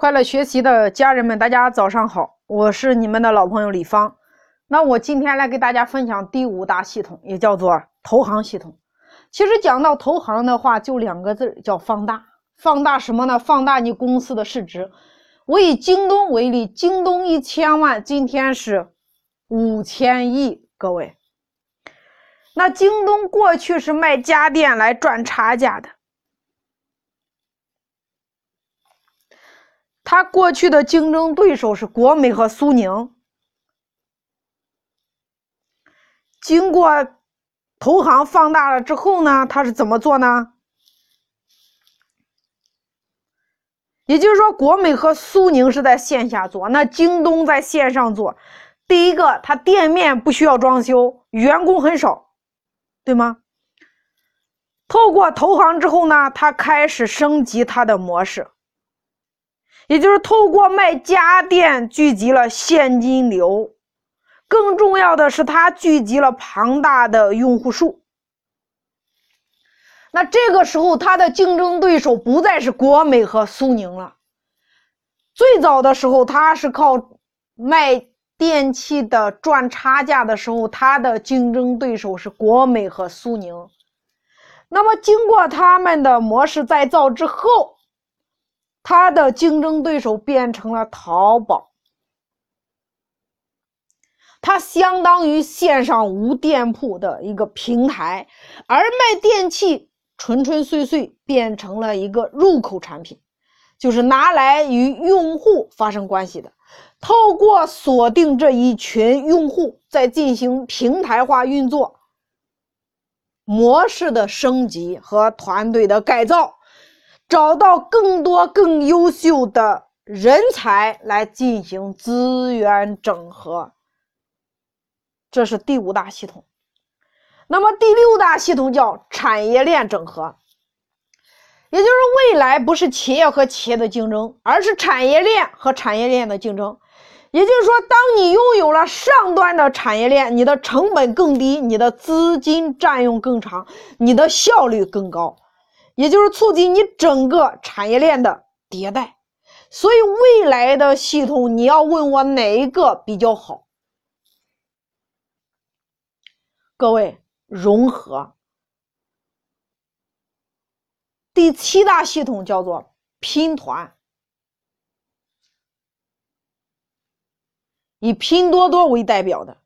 快乐学习的家人们，大家早上好，我是你们的老朋友李芳。那我今天来给大家分享第五大系统，也叫做投行系统。其实讲到投行的话，就两个字，叫放大。放大什么呢？放大你公司的市值。我以京东为例，京东一千万，今天是五千亿。各位，那京东过去是卖家电来赚差价的。他过去的竞争对手是国美和苏宁，经过投行放大了之后呢，他是怎么做呢？也就是说，国美和苏宁是在线下做，那京东在线上做。第一个，他店面不需要装修，员工很少，对吗？透过投行之后呢，他开始升级他的模式。也就是透过卖家电聚集了现金流，更重要的是，它聚集了庞大的用户数。那这个时候，它的竞争对手不再是国美和苏宁了。最早的时候，它是靠卖电器的赚差价的时候，它的竞争对手是国美和苏宁。那么，经过他们的模式再造之后，它的竞争对手变成了淘宝，它相当于线上无店铺的一个平台，而卖电器纯纯粹粹变成了一个入口产品，就是拿来与用户发生关系的。透过锁定这一群用户，再进行平台化运作、模式的升级和团队的改造。找到更多更优秀的人才来进行资源整合，这是第五大系统。那么第六大系统叫产业链整合，也就是未来不是企业和企业的竞争，而是产业链和产业链的竞争。也就是说，当你拥有了上端的产业链，你的成本更低，你的资金占用更长，你的效率更高。也就是促进你整个产业链的迭代，所以未来的系统，你要问我哪一个比较好？各位，融合。第七大系统叫做拼团，以拼多多为代表的，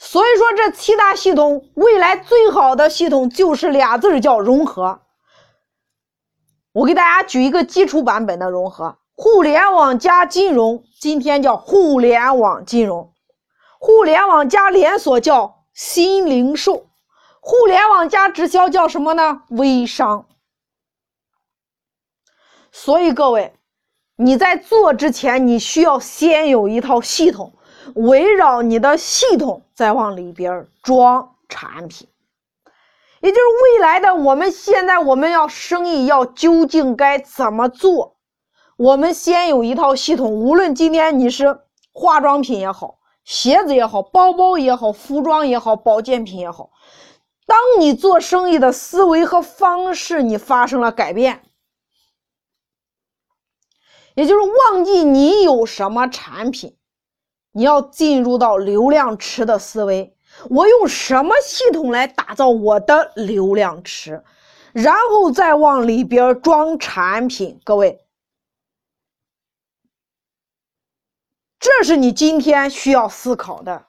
所以说这七大系统未来最好的系统就是俩字叫融合。我给大家举一个基础版本的融合：互联网加金融，今天叫互联网金融；互联网加连锁叫新零售；互联网加直销叫什么呢？微商。所以各位，你在做之前，你需要先有一套系统，围绕你的系统再往里边装产品。也就是未来的我们，现在我们要生意要究竟该怎么做？我们先有一套系统，无论今天你是化妆品也好，鞋子也好，包包也好，服装也好，保健品也好，当你做生意的思维和方式你发生了改变，也就是忘记你有什么产品，你要进入到流量池的思维。我用什么系统来打造我的流量池，然后再往里边装产品？各位，这是你今天需要思考的。